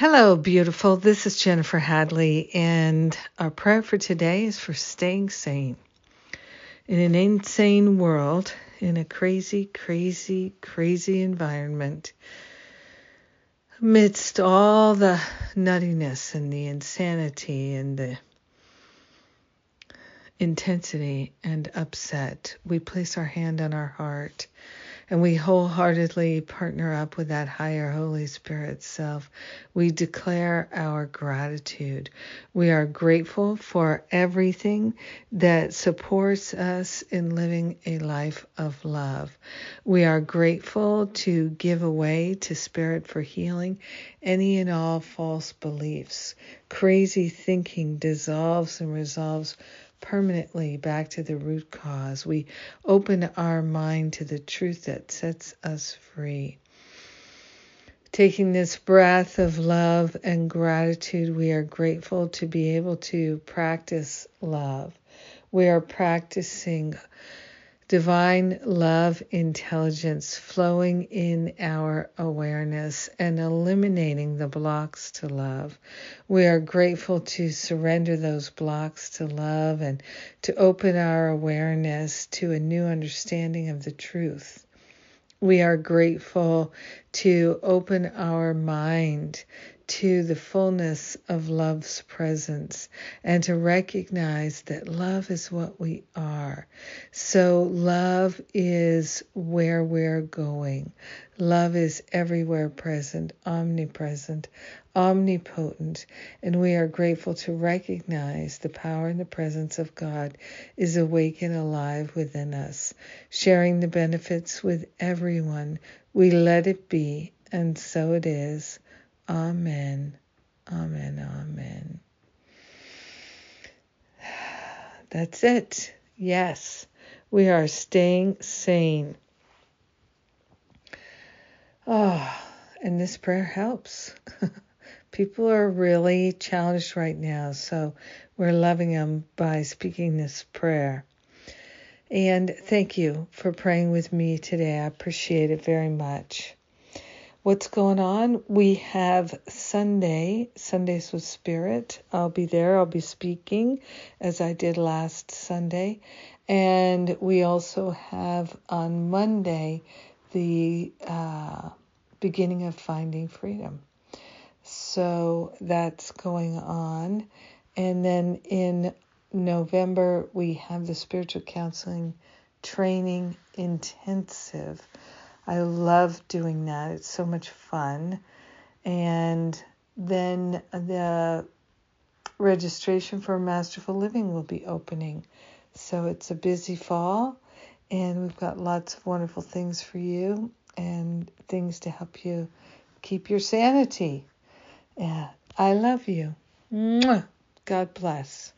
Hello, beautiful. This is Jennifer Hadley, and our prayer for today is for staying sane. In an insane world, in a crazy, crazy, crazy environment, amidst all the nuttiness and the insanity and the intensity and upset, we place our hand on our heart and we wholeheartedly partner up with that higher Holy Spirit self. We declare our gratitude. We are grateful for everything that supports us in living a life of love. We are grateful to give away to Spirit for healing any and all false beliefs. Crazy thinking dissolves and resolves permanently back to the root cause. We open our mind to the truth that sets us free. Taking this breath of love and gratitude, we are grateful to be able to practice love. We are practicing divine love intelligence flowing in our awareness and eliminating the blocks to love. We are grateful to surrender those blocks to love and to open our awareness to a new understanding of the truth. We are grateful to open our mind to the fullness of love's presence and to recognize that love is what we are. So, love is where we're going. Love is everywhere present, omnipresent, omnipotent, and we are grateful to recognize the power and the presence of God is awake and alive within us, sharing the benefits with everyone. We let it be, and so it is. Amen. Amen. Amen. That's it. Yes, we are staying sane. Oh, and this prayer helps. People are really challenged right now, so we're loving them by speaking this prayer. And thank you for praying with me today. I appreciate it very much what's going on. We have Sunday, Sundays with Spirit. I'll be there. I'll be speaking as I did last Sunday. And we also have on Monday the uh, beginning of Finding Freedom. So that's going on. And then in November, we have the spiritual counseling training intensive I love doing that. It's so much fun. And then the registration for Masterful Living will be opening. So it's a busy fall, and we've got lots of wonderful things for you and things to help you keep your sanity. Yeah, I love you. God bless.